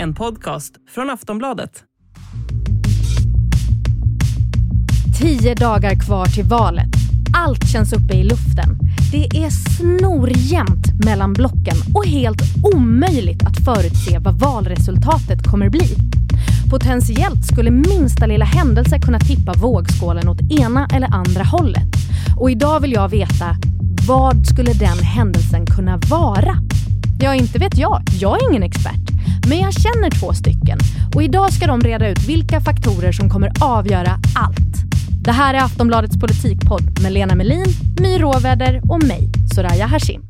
En podcast från Aftonbladet. Tio dagar kvar till valet. Allt känns uppe i luften. Det är snorjämnt mellan blocken och helt omöjligt att förutse vad valresultatet kommer bli. Potentiellt skulle minsta lilla händelse kunna tippa vågskålen åt ena eller andra hållet. Och idag vill jag veta, vad skulle den händelsen kunna vara? Ja, inte vet jag. Jag är ingen expert. Men jag känner två stycken och idag ska de reda ut vilka faktorer som kommer avgöra allt. Det här är Aftonbladets politikpodd med Lena Melin, My Råväder och mig, Soraya Hashim.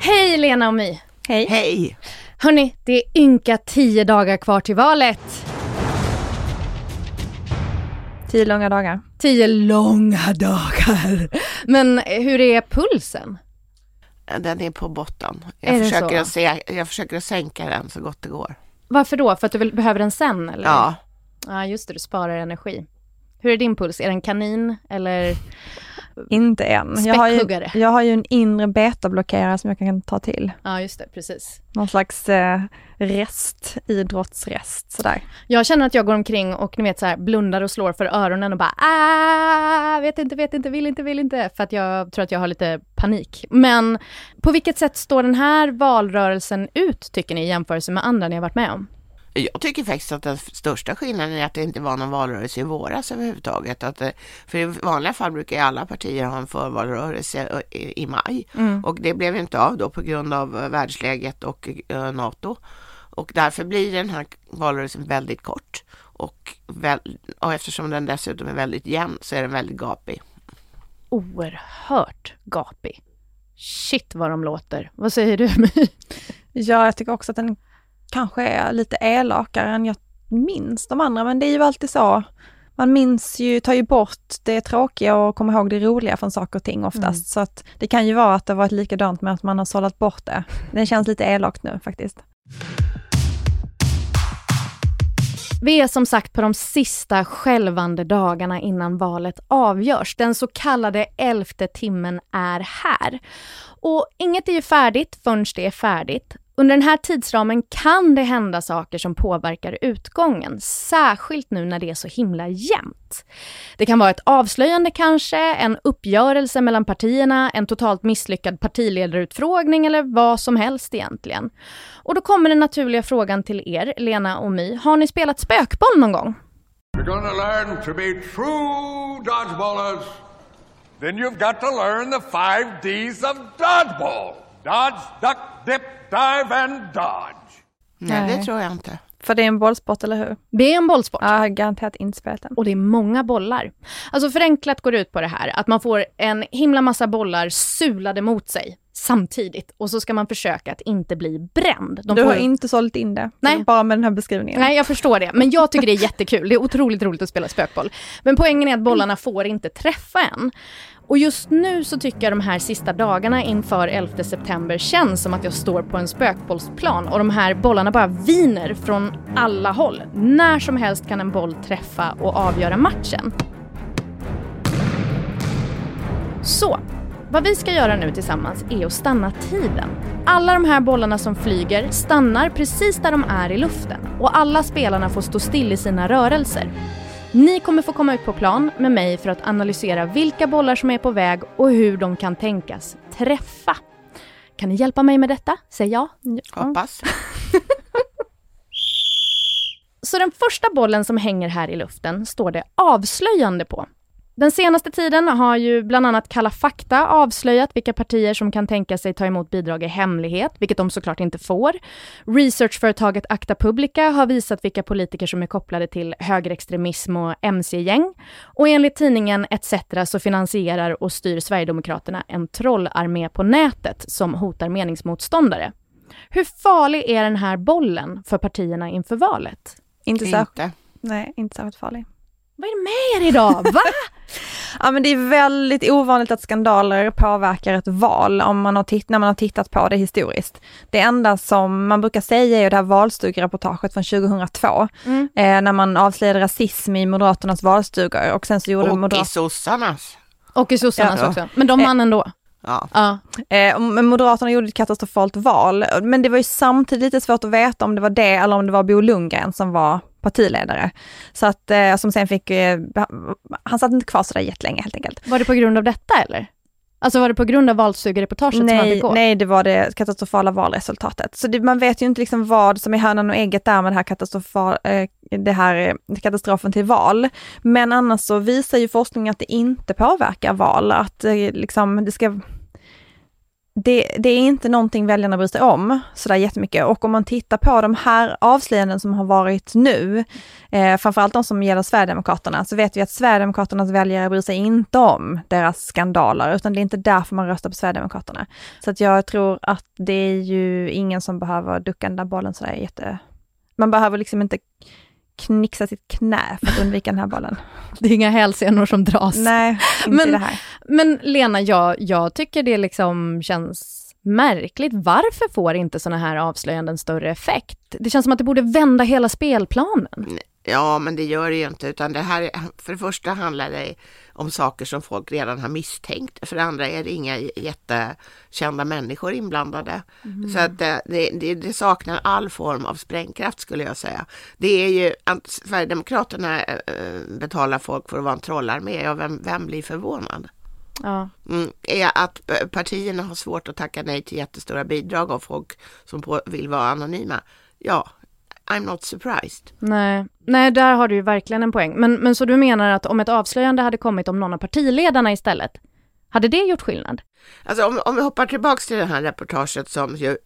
Hej Lena och My! Hej. Hej! Hörni, det är ynka tio dagar kvar till valet. Tio långa dagar. Tio långa dagar. Men hur är pulsen? Den är på botten. Är Jag det försöker, att se, jag försöker att sänka den så gott det går. Varför då? För att du vill, behöver den sen eller? Ja, Ja, just det, du sparar energi. Hur är din puls? Är den kanin eller? Inte än. Jag har, ju, jag har ju en inre betablockerare som jag kan ta till. Ja, just det, precis. Någon slags eh, rest, idrottsrest sådär. Jag känner att jag går omkring och ni vet så här blundar och slår för öronen och bara ah, vet inte, vet inte, vill inte, vill inte. För att jag tror att jag har lite panik. Men på vilket sätt står den här valrörelsen ut tycker ni i jämförelse med andra ni har varit med om? Jag tycker faktiskt att den största skillnaden är att det inte var någon valrörelse i våras överhuvudtaget. Att, det- för i vanliga fall brukar ju alla partier ha en förvalrörelse ö, i, i maj och det blev inte av då på grund av eh, världsläget och eh, NATO. Och därför blir den här valrörelsen väldigt kort. Och, väl, och eftersom den dessutom är väldigt jämn så är den väldigt gapig. Oerhört gapig. Shit vad de låter. Vad säger du? Ja, jag tycker också att den kanske är lite elakare än jag minns de andra, men det är ju alltid så. Man minns ju, tar ju bort det tråkiga och kommer ihåg det roliga från saker och ting oftast. Mm. Så att det kan ju vara att det varit likadant med att man har sållat bort det. Det känns lite elakt nu faktiskt. Vi är som sagt på de sista skälvande dagarna innan valet avgörs. Den så kallade elfte timmen är här. Och inget är ju färdigt förrän det är färdigt. Under den här tidsramen kan det hända saker som påverkar utgången, särskilt nu när det är så himla jämnt. Det kan vara ett avslöjande kanske, en uppgörelse mellan partierna, en totalt misslyckad partiledarutfrågning eller vad som helst egentligen. Och då kommer den naturliga frågan till er, Lena och My. Har ni spelat spökboll någon gång? You're gonna learn to be true dodgeballers. Then you've got to learn the five D's of dodgeball. Dodge, duck, dip, dive and dodge. Nej, Nej. det tror jag inte. För det är en bollsport, eller hur? Det är en bollsport. Ja, garanterat inte spelat den. Och det är många bollar. Alltså förenklat går det ut på det här att man får en himla massa bollar sulade mot sig samtidigt och så ska man försöka att inte bli bränd. De Du har inte sålt in det, Nej. bara med den här beskrivningen. Nej, jag förstår det. Men jag tycker det är jättekul. Det är otroligt roligt att spela spökboll. Men poängen är att bollarna får inte träffa en. Och just nu så tycker jag de här sista dagarna inför 11 september känns som att jag står på en spökbollsplan och de här bollarna bara viner från alla håll. När som helst kan en boll träffa och avgöra matchen. Så, vad vi ska göra nu tillsammans är att stanna tiden. Alla de här bollarna som flyger stannar precis där de är i luften och alla spelarna får stå still i sina rörelser. Ni kommer få komma ut på plan med mig för att analysera vilka bollar som är på väg och hur de kan tänkas träffa. Kan ni hjälpa mig med detta? Säg ja. Hoppas. Så den första bollen som hänger här i luften står det avslöjande på. Den senaste tiden har ju bland annat Kalla fakta avslöjat vilka partier som kan tänka sig ta emot bidrag i hemlighet, vilket de såklart inte får. Researchföretaget Acta Publica har visat vilka politiker som är kopplade till högerextremism och mc-gäng. Och enligt tidningen ETC så finansierar och styr Sverigedemokraterna en trollarmé på nätet som hotar meningsmotståndare. Hur farlig är den här bollen för partierna inför valet? Inte, särskilt, Inte. nej, inte särskilt farlig. Vad är det med er idag? Va? Ja men det är väldigt ovanligt att skandaler påverkar ett val om man har titt- när man har tittat på det historiskt. Det enda som man brukar säga är ju det här valstugereportaget från 2002, Mm. eh, när man avslöjade rasism i Moderaternas valstugor och sen så gjorde Och i Moderaterna sossarnas. Och i sossarnas Ja. också. Men de vann ändå. Ja. Ja. Eh, men Moderaterna gjorde ett katastrofalt val, men det var ju samtidigt lite svårt att veta om det var det eller om det var Bo Lundgren som var partiledare. Så att, eh, som sen fick, eh, han satt inte kvar sådär jättelänge helt enkelt. Var det på grund av detta eller? Alltså var det på grund av valstugereportaget som han Nej, fick gå? nej, det var det katastrofala valresultatet. Så det, man vet ju inte liksom vad som är hönan och ägget där med det här, katastrofal, eh, det här katastrofen till val. Men annars så visar ju forskningen att det inte påverkar val, att liksom det ska det, det är inte någonting väljarna bryr sig om sådär jättemycket och om man tittar på de här avslöjanden som har varit nu, eh, framförallt de som gäller Sverigedemokraterna, så vet vi att Sverigedemokraternas väljare bryr sig inte om deras skandaler, utan det är inte därför man röstar på Sverigedemokraterna. Så att jag tror att det är ju ingen som behöver ducka den där bollen sådär jätte... Man behöver liksom inte knixa sitt knä för att undvika den här bollen. Det är inga hälsenor som dras. Nej, inte Men- det här. Men Lena, jag, jag tycker det liksom känns märkligt. Varför får inte sådana här avslöjanden större effekt? Det känns som att det borde vända hela spelplanen. Ja, men det gör det ju inte, utan det här, för det första handlar det om saker som folk redan har misstänkt. För det andra är det inga jättekända människor inblandade. Så att det, det, det, det saknar all form av sprängkraft skulle jag säga. Det är ju att Sverigedemokraterna eh, betalar folk för att vara en trollarmé. Ja, vem, vem blir förvånad? Ja. Mm, är att eh, partierna har svårt att tacka nej till jättestora bidrag av folk som på, vill vara anonyma. Ja, I'm not surprised. Nej. Nej, där har du ju verkligen en poäng. Men, men så du menar att om ett avslöjande hade kommit om någon av partiledarna istället, hade det gjort skillnad? Alltså om, om vi hoppar tillbaks till det här reportaget som ju,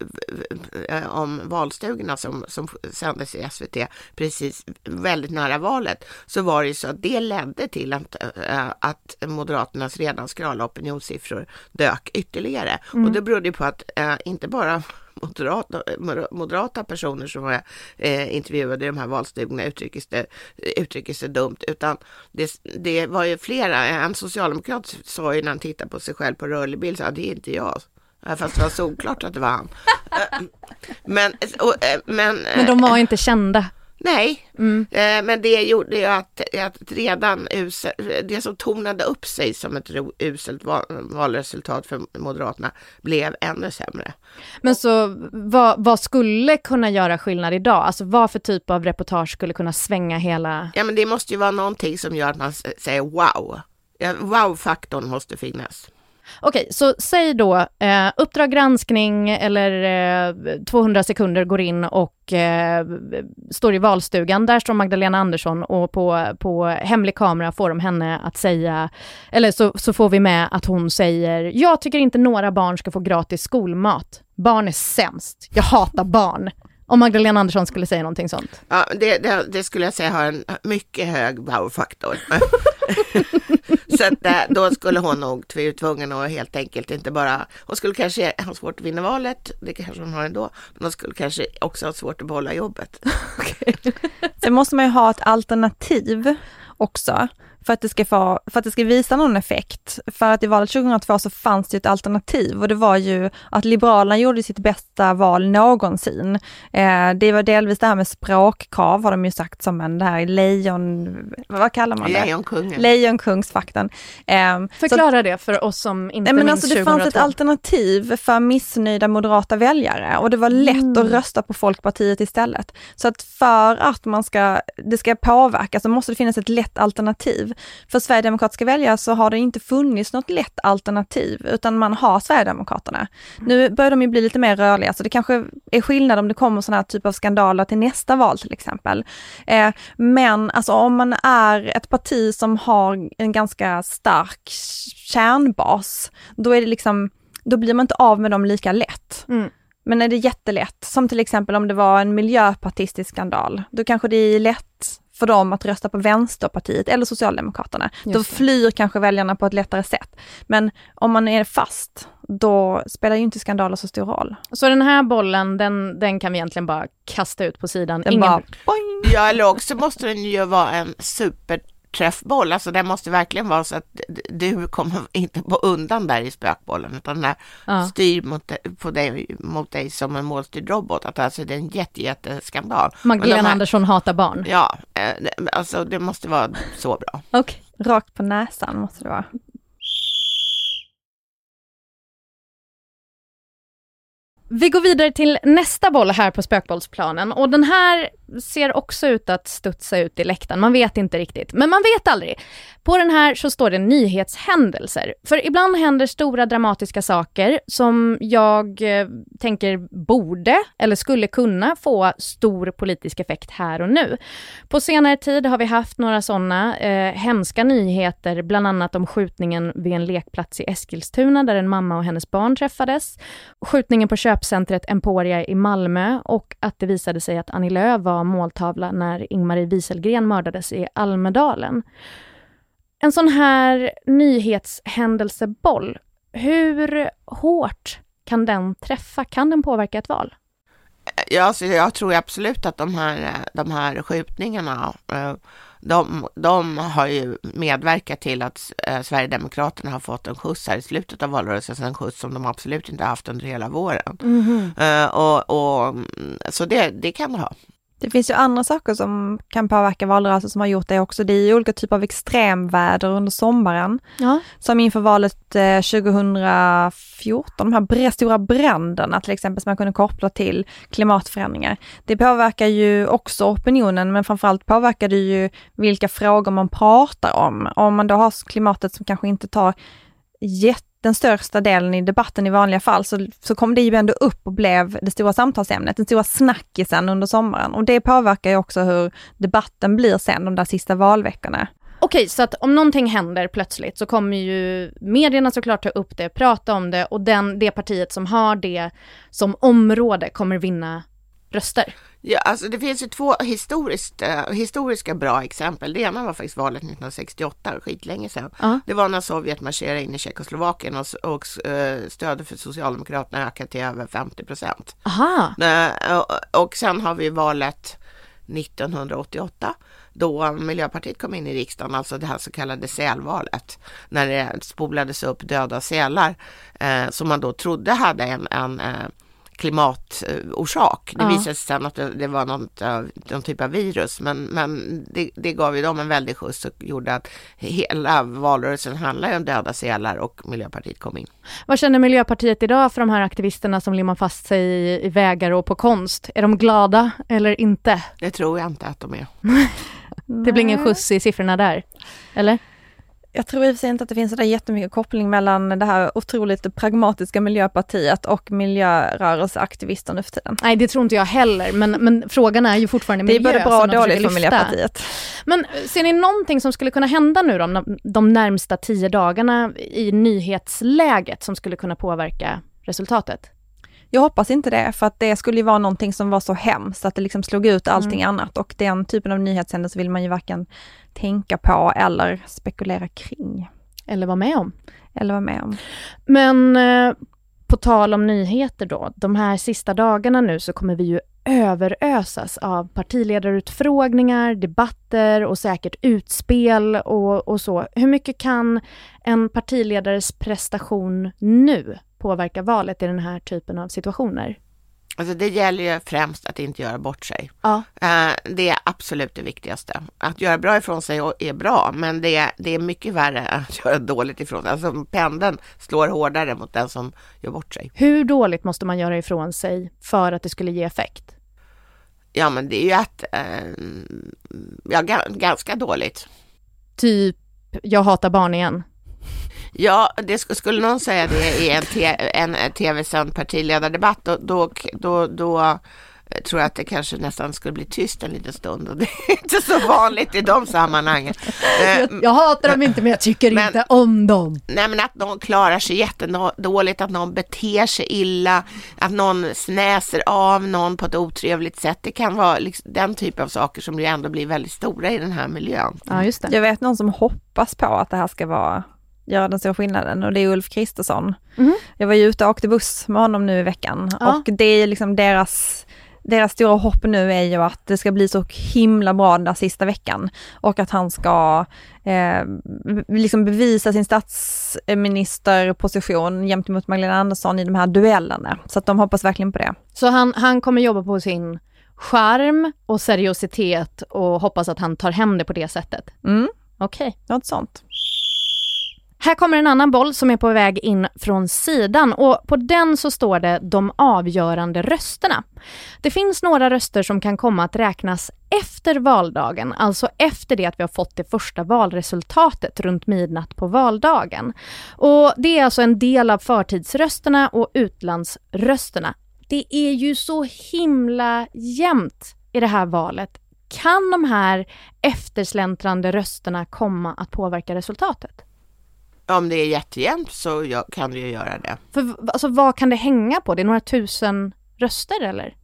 eh, om valstugorna som, som sändes i SVT precis väldigt nära valet så var det ju så att det ledde till att, eh, att Moderaternas redan skrala opinionssiffror dök ytterligare. Och det berodde på att eh, inte bara moderata, moderata personer som var eh, intervjuade i de här valstugorna uttrycker sig, uttrycker sig dumt, utan det, det var ju flera. En socialdemokrat sa ju när han tittade på sig själv på rörlig bild, så det är inte jag. Eh, Fast det var solklart att det var han. Eh, Men, och, eh, men, Men de var inte kända. Nej, Mm. eh, men det gjorde ju att, att redan usel, det som tonade upp sig som ett uselt val, valresultat för Moderaterna blev ännu sämre. Men så vad, vad skulle kunna göra skillnad idag? Alltså vad för typ av reportage skulle kunna svänga hela... Ja, men det måste ju vara någonting som gör att man säger wow. Ja, wow-faktorn måste finnas. Okej, så säg då eh, Uppdrag granskning eller eh, 200 sekunder går in och eh, står i valstugan. Där står Magdalena Andersson och på, på hemlig kamera får de henne att säga, eller så, så får vi med att hon säger, jag tycker inte några barn ska få gratis skolmat. Barn är sämst. Jag hatar barn. Om Magdalena Andersson skulle säga någonting sånt. Ja, det, det, det skulle jag säga har en mycket hög wow-faktor. Så att, eh, då skulle hon nog bli tvungen att helt enkelt inte bara, hon skulle kanske ha svårt att vinna valet, det kanske hon har ändå, men hon skulle kanske också ha svårt att behålla jobbet. Sen måste man ju ha ett alternativ också för att, det ska få, för att det ska visa någon effekt. För att i valet 2002 så fanns det ett alternativ och det var ju att Liberalerna gjorde sitt bästa val någonsin. Eh, det var delvis det här med språkkrav har de ju sagt som en, det här lejon, vad kallar man det? Lejonkungen. Lejonkungsfaktorn. Eh, så- Förklara det för oss som inte Nej, men minns alltså det 2002. fanns ett alternativ för missnöjda moderata väljare och det var lätt Mm. att rösta på Folkpartiet istället. Så att för att man ska, det ska påverka så måste det finnas ett lätt alternativ. För Sverigedemokratiska väljare så har det inte funnits något lätt alternativ utan man har Sverigedemokraterna. Nu börjar de ju bli lite mer rörliga så det kanske är skillnad om det kommer sådana här typ av skandaler till nästa val till exempel. Eh, men alltså om man är ett parti som har en ganska stark kärnbas, då är det liksom, då blir man inte av med dem lika lätt. Mm. Men är det jättelätt, som till exempel om det var en miljöpartistisk skandal, då kanske det är lätt för dem att rösta på Vänsterpartiet eller Socialdemokraterna. Just Då det. flyr kanske väljarna på ett lättare sätt. Men om man är fast, då spelar ju inte skandaler så stor roll. Så den här bollen, den, den kan vi egentligen bara kasta ut på sidan. Den Ingen... bara, boing. Ja, eller också måste den ju vara en super träffboll, alltså det måste verkligen vara så att du kommer inte på undan där i spökbollen utan den ja. styr mot, på dig, mot dig som en målstyrd robot. Att alltså det är en jätte, jätteskandal. Magdalena Andersson hatar barn. Ja, eh, alltså det måste vara så bra. Okej, okay. rakt på näsan måste det vara. Vi går vidare till nästa boll här på spökbollsplanen och den här ser också ut att studsa ut i läktaren. Man vet inte riktigt, men man vet aldrig. På den här så står det nyhetshändelser. För ibland händer stora dramatiska saker som jag eh, tänker borde eller skulle kunna få stor politisk effekt här och nu. På senare tid har vi haft några sådana eh, hemska nyheter, bland annat om skjutningen vid en lekplats i Eskilstuna där en mamma och hennes barn träffades. Skjutningen på köpcentret Emporia i Malmö och att det visade sig att Annie Lööf var måltavla när Ingmarie Wieselgren mördades i Almedalen. En sån här nyhetshändelseboll, hur hårt kan den träffa? Kan den påverka ett val? Ja, alltså jag tror absolut att de här, de här skjutningarna, eh, de, de har ju medverkat till att eh, Sverigedemokraterna har fått en skjuts här i slutet av valrörelsen, en skjuts som de absolut inte haft under hela våren. Mm och, och, så det, det kan det ha. Det finns ju andra saker som kan påverka valrörelsen som har gjort det också. Det är ju olika typer av extremväder under sommaren. Ja. Som inför valet 2014, eh, de här stora bränderna till exempel som man kunde koppla till klimatförändringar. Det påverkar ju också opinionen men framförallt påverkar det ju vilka frågor man pratar om. Om man då har klimatet som kanske inte tar jätte den största delen i debatten i vanliga fall så, så kom det ju ändå upp och blev det stora samtalsämnet, den stora snackisen under sommaren. Och det påverkar ju också hur debatten blir sen de där sista valveckorna. Okej, så att om någonting händer plötsligt så kommer ju medierna såklart ta upp det, prata om det och den, det partiet som har det som område kommer vinna röster. Ja, alltså det finns ju två historiskt, uh, historiska bra exempel. Det ena var faktiskt valet 1968, skitlänge sedan. Uh. Det var när Sovjet marscherade in i Tjeckoslovakien och, och uh, stödet för Socialdemokraterna ökade till över 50 procent. Uh, och, och sen har vi valet 1988 då Miljöpartiet kom in i riksdagen, alltså det här så kallade sälvalet, när det spolades upp döda sälar eh, som man då trodde hade en, en eh, klimatorsak. Det ja. visade sig sen att det, det var någon, någon, typ av virus men, men det, det, gav ju dem en väldig skjuts och gjorde att hela valrörelsen handlade om döda sälar och Miljöpartiet kom in. Vad känner Miljöpartiet idag för de här aktivisterna som limmar fast sig i, i vägar och på konst? Är de glada eller inte? Det tror jag inte att de är. det blir ingen skjuts i siffrorna där, eller? Jag tror i och för sig inte att det finns så där jättemycket koppling mellan det här otroligt pragmatiska miljöpartiet och miljörörelseaktivister nu för tiden. Nej, det tror inte jag heller, men, men frågan är ju fortfarande miljö. Det är både bra och dåligt för Miljöpartiet. Men ser ni någonting som skulle kunna hända nu då, de närmsta tio dagarna i nyhetsläget som skulle kunna påverka resultatet? Jag hoppas inte det, för att det skulle ju vara någonting som var så hemskt att det liksom slog ut allting mm. annat och den typen av nyhetshändelse vill man ju varken tänka på eller spekulera kring. Eller vara med om. Eller vara med om. Men eh, på tal om nyheter då, de här sista dagarna nu så kommer vi ju överösas av partiledarutfrågningar, debatter och säkert utspel och, och så. Hur mycket kan en partiledares prestation nu påverka valet i den här typen av situationer? Alltså det gäller ju främst att inte göra bort sig. Ja. Eh, det är absolut det viktigaste. Att göra bra ifrån sig är bra, men det är, det är mycket värre att göra dåligt ifrån sig. Alltså pendeln slår hårdare mot den som gör bort sig. Hur dåligt måste man göra ifrån sig för att det skulle ge effekt? Ja, men det är ju att, eh, ja, ganska dåligt. Typ, jag hatar barn igen. Ja, det skulle någon säga det i en, en tv-sänd partiledardebatt, då, då, då, då tror jag att det kanske nästan skulle bli tyst en liten stund och det är inte så vanligt i de sammanhangen. Jag, eh, jag hatar dem inte men jag tycker men, inte om dem. Nej men att någon klarar sig jättedåligt, att någon beter sig illa, att någon snäser av någon på ett otrevligt sätt. Det kan vara liksom den typ av saker som ju ändå blir väldigt stora i den här miljön. Ja, just det. Jag vet någon som hoppas på att det här ska vara göra den stora skillnaden och det är Ulf Kristersson. Mm. Jag var ju ute och åkte buss med honom nu i veckan ja. och det är liksom deras deras stora hopp nu är ju att det ska bli så himla bra den där sista veckan och att han ska eh, liksom bevisa sin statsministerposition gentemot Magdalena Andersson i de här duellerna. Så att de hoppas verkligen på det. Så han, han kommer jobba på sin charm och seriositet och hoppas att han tar hem det på det sättet? Mm, Okej. Okay. något sånt. Här kommer en annan boll som är på väg in från sidan och på den så står det de avgörande rösterna. Det finns några röster som kan komma att räknas efter valdagen, alltså efter det att vi har fått det första valresultatet runt midnatt på valdagen. Och Det är alltså en del av förtidsrösterna och utlandsrösterna. Det är ju så himla jämnt i det här valet. Kan de här eftersläntrande rösterna komma att påverka resultatet? Om det är jättejämnt så kan det ju göra det. För alltså, vad kan det hänga på? Det är några tusen röster eller?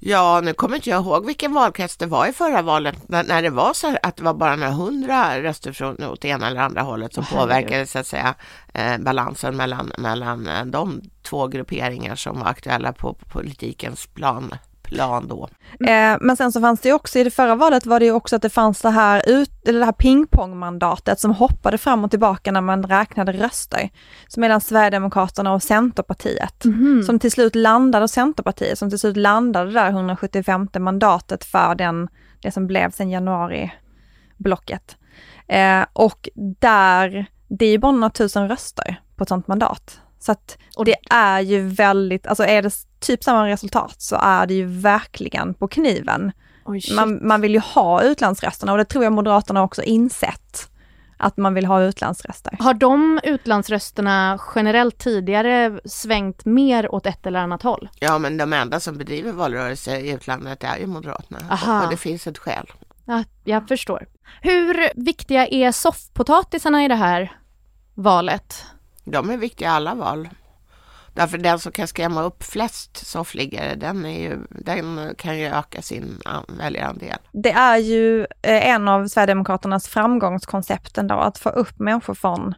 Ja, nu kommer inte jag ihåg vilken valkrets det var i förra valet när, när det var så att det var bara några hundra röster från åt ena eller andra hållet som oh, påverkade så att säga eh, balansen mellan, mellan eh, de två grupperingar som var aktuella på, på politikens plan plan då. Eh, men sen så fanns det också i det förra valet var det ju också att det fanns det här, ut, eller det här pingpongmandatet som hoppade fram och tillbaka när man räknade röster. Så mellan Sverigedemokraterna och Centerpartiet. Mm. Som till slut landade, Centerpartiet, som till slut landade där 175 mandatet för den, det som blev sen januari-blocket. Eh, och där, det är ju bara några tusen röster på ett sånt mandat. Så att det är ju väldigt, alltså är det typ samma resultat så är det ju verkligen på kniven. Oj, man, man vill ju ha utlandsrösterna och det tror jag Moderaterna också insett att man vill ha utlandsröster. Har de utlandsrösterna generellt tidigare svängt mer åt ett eller annat håll? Ja, men de enda som bedriver valrörelse i utlandet är ju Moderaterna. Aha. Och det finns ett skäl. Ja, jag förstår. Hur viktiga är soffpotatisarna i det här valet? De är viktiga i alla val. Därför den som kan skrämma upp flest soffliggare, den, är ju, den kan ju öka sin väljarandel. Det är ju eh, en av Sverigedemokraternas framgångskoncept ändå, att få upp människor från,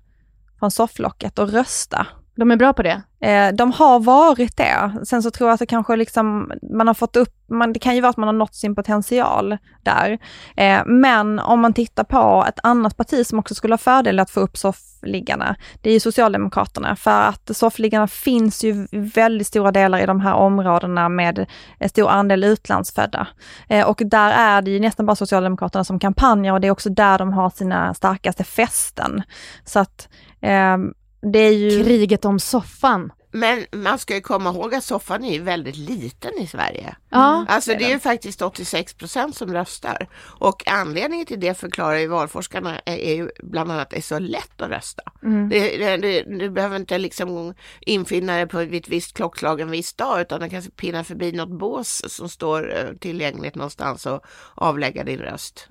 från sofflocket och rösta. De är bra på det? Eh, de har varit det. Sen så tror jag att det kanske liksom, man har fått upp, man, det kan ju vara att man har nått sin potential där. Eh, men om man tittar på ett annat parti som också skulle ha fördel att få upp soffliggarna, det är ju Socialdemokraterna. För att soffliggarna finns ju väldigt stora delar i de här områdena med en stor andel utlandsfödda. Eh, och där är det ju nästan bara Socialdemokraterna som kampanjer och det är också där de har sina starkaste fästen. Så att eh, det är ju... Kriget om soffan. Men man ska ju komma ihåg att soffan är väldigt liten i Sverige. Ja, alltså det är ju faktiskt 86 procent som röstar. Och anledningen till det förklarar ju valforskarna är ju bland annat att det är så lätt att rösta. Mm. Det, det, du behöver inte liksom infinna dig på ett visst klockslag en viss dag utan du kan pinna förbi något bås som står eh, tillgängligt någonstans och avlägga din röst.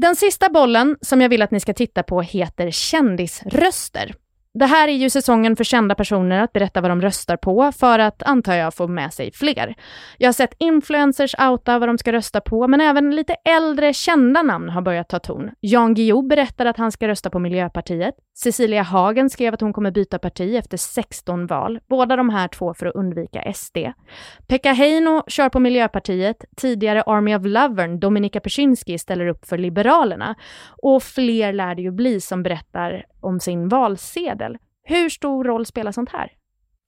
Den sista bollen som jag vill att ni ska titta på heter kändisröster. Det här är ju säsongen för kända personer att berätta vad de röstar på för att, antar jag, få med sig fler. Jag har sett influencers outa vad de ska rösta på, men även lite äldre kända namn har börjat ta ton. Jan Guillou berättade att han ska rösta på Miljöpartiet. Cecilia Hagen skrev att hon kommer byta parti efter 16 val, båda de här två för att undvika SD. Pekka Heino kör på Miljöpartiet, tidigare Army of Lovern, Dominika Persinski, ställer upp för Liberalerna. Och fler lär det ju bli som berättar om sin valsedel. Hur stor roll spelar sånt här?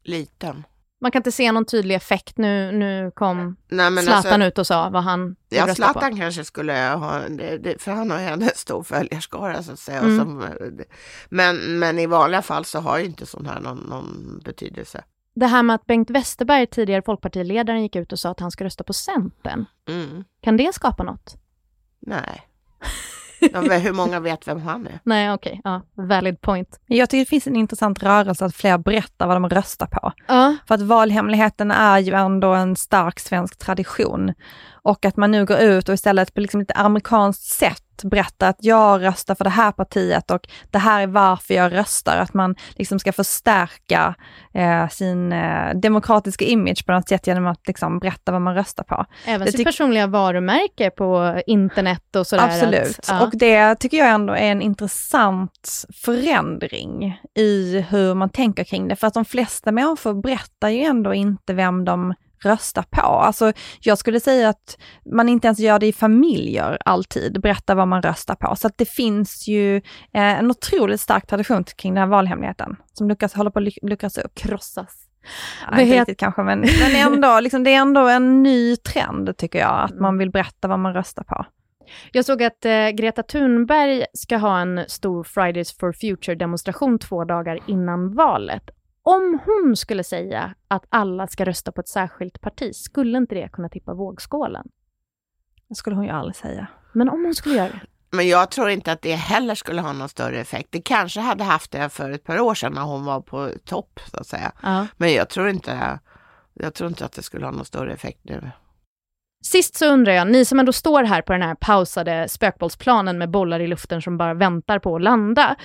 Liten. Man kan inte se någon tydlig effekt. Nu, nu kom Nej, Zlatan alltså, ut och sa vad han Ja, Zlatan på. kanske skulle ha, för han har ju en stor följarskara så att säga. Mm. Som, men, men i vanliga fall så har ju inte sånt här någon, någon betydelse. Det här med att Bengt Westerberg, tidigare folkpartiledaren, gick ut och sa att han ska rösta på Centern. Mm. Kan det skapa något? Nej. Hur många vet vem han är? Nej, okej. Okay. Ja, valid point. Jag tycker det finns en intressant rörelse att fler berättar vad de röstar på. Uh. För att valhemligheten är ju ändå en stark svensk tradition. Och att man nu går ut och istället på liksom lite amerikanskt sätt berätta att jag röstar för det här partiet och det här är varför jag röstar. Att man liksom ska förstärka eh, sin eh, demokratiska image på något sätt genom att liksom berätta vad man röstar på. Även det sitt personliga varumärke på internet och sådär. Absolut, att, ja. och det tycker jag ändå är en intressant förändring i hur man tänker kring det. För att de flesta människor berättar ju ändå inte vem de rösta på. Alltså, jag skulle säga att man inte ens gör det i familjer alltid, berätta vad man röstar på. Så att det finns ju eh, en otroligt stark tradition kring den här valhemligheten som luckras, håller på att luckras upp. Krossas. Ja, inte riktigt kanske, men, men ändå, liksom, det är ändå en ny trend tycker jag, att man vill berätta vad man röstar på. Jag såg att eh, Greta Thunberg ska ha en stor Fridays for Future-demonstration två dagar innan valet. Om hon skulle säga att alla ska rösta på ett särskilt parti, skulle inte det kunna tippa vågskålen? Det skulle hon ju aldrig säga. Men om hon skulle göra det? Men jag tror inte att det heller skulle ha någon större effekt. Det kanske hade haft det för ett par år sedan när hon var på topp så att säga. Ja. Men jag tror inte, jag tror inte att det skulle ha någon större effekt nu. Sist så undrar jag, ni som ändå står här på den här pausade spökbollsplanen med bollar i luften som bara väntar på att landa.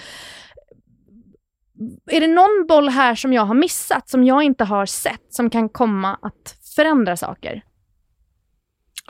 Är det någon boll här som jag har missat, som jag inte har sett, som kan komma att förändra saker?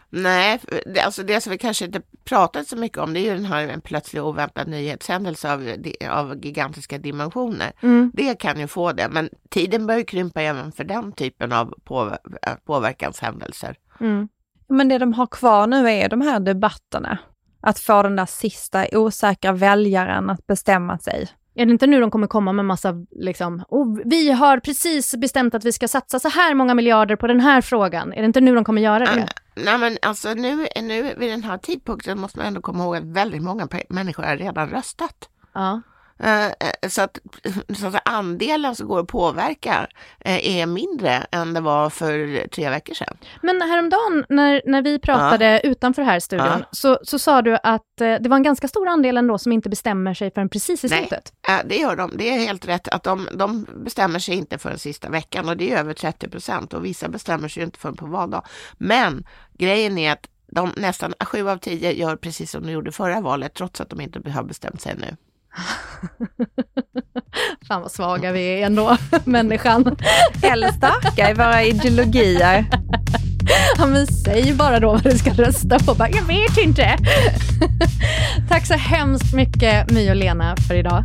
Nej, det, alltså det som vi kanske inte pratat så mycket om det är ju den här en plötslig oväntad nyhetshändelse av, av gigantiska dimensioner. Mm. Det kan ju få det, men tiden börjar krympa även för den typen av på, påverkanshändelser. Mm. Men det de har kvar nu är de här debatterna. Att få den där sista osäkra väljaren att bestämma sig. Är det inte nu de kommer komma med massa, liksom, oh, vi har precis bestämt att vi ska satsa så här många miljarder på den här frågan. Är det inte nu de kommer göra det? Uh, nej men alltså nu, nu vid den här tidpunkten måste man ändå komma ihåg att väldigt många människor har redan röstat. Ja. Uh, så, att, så att andelen som går att påverka uh, är mindre än det var för tre veckor sedan. Men häromdagen när, när vi pratade ja. utanför här studion ja. så, så sa du att det var en ganska stor andel ändå som inte bestämmer sig förrän precis i Nej, slutet. det gör de. Det är helt rätt att de, de bestämmer sig inte förrän sista veckan och det är över 30 procent och vissa bestämmer sig inte förrän på valdag. Men grejen är att de nästan sju av tio gör precis som de gjorde förra valet trots att de inte har bestämt sig nu. Fan vad svaga vi är ändå, människan. Eller starka i våra ideologier. Ja men säg bara då vad du ska rösta på. Bara, jag vet inte. Tack så hemskt mycket My och Lena för idag.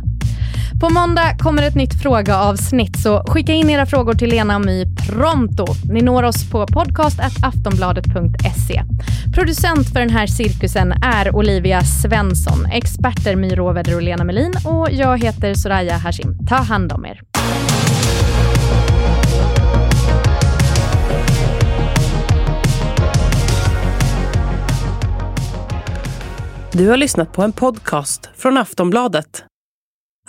På måndag kommer ett nytt frågeavsnitt, så skicka in era frågor till Lena och My pronto. Ni når oss på podcast.aftonbladet.se. Producent för den här cirkusen är Olivia Svensson, experter My Råväder och Lena Melin och jag heter Soraya Hashim. Ta hand om er. Du har lyssnat på en podcast från Aftonbladet.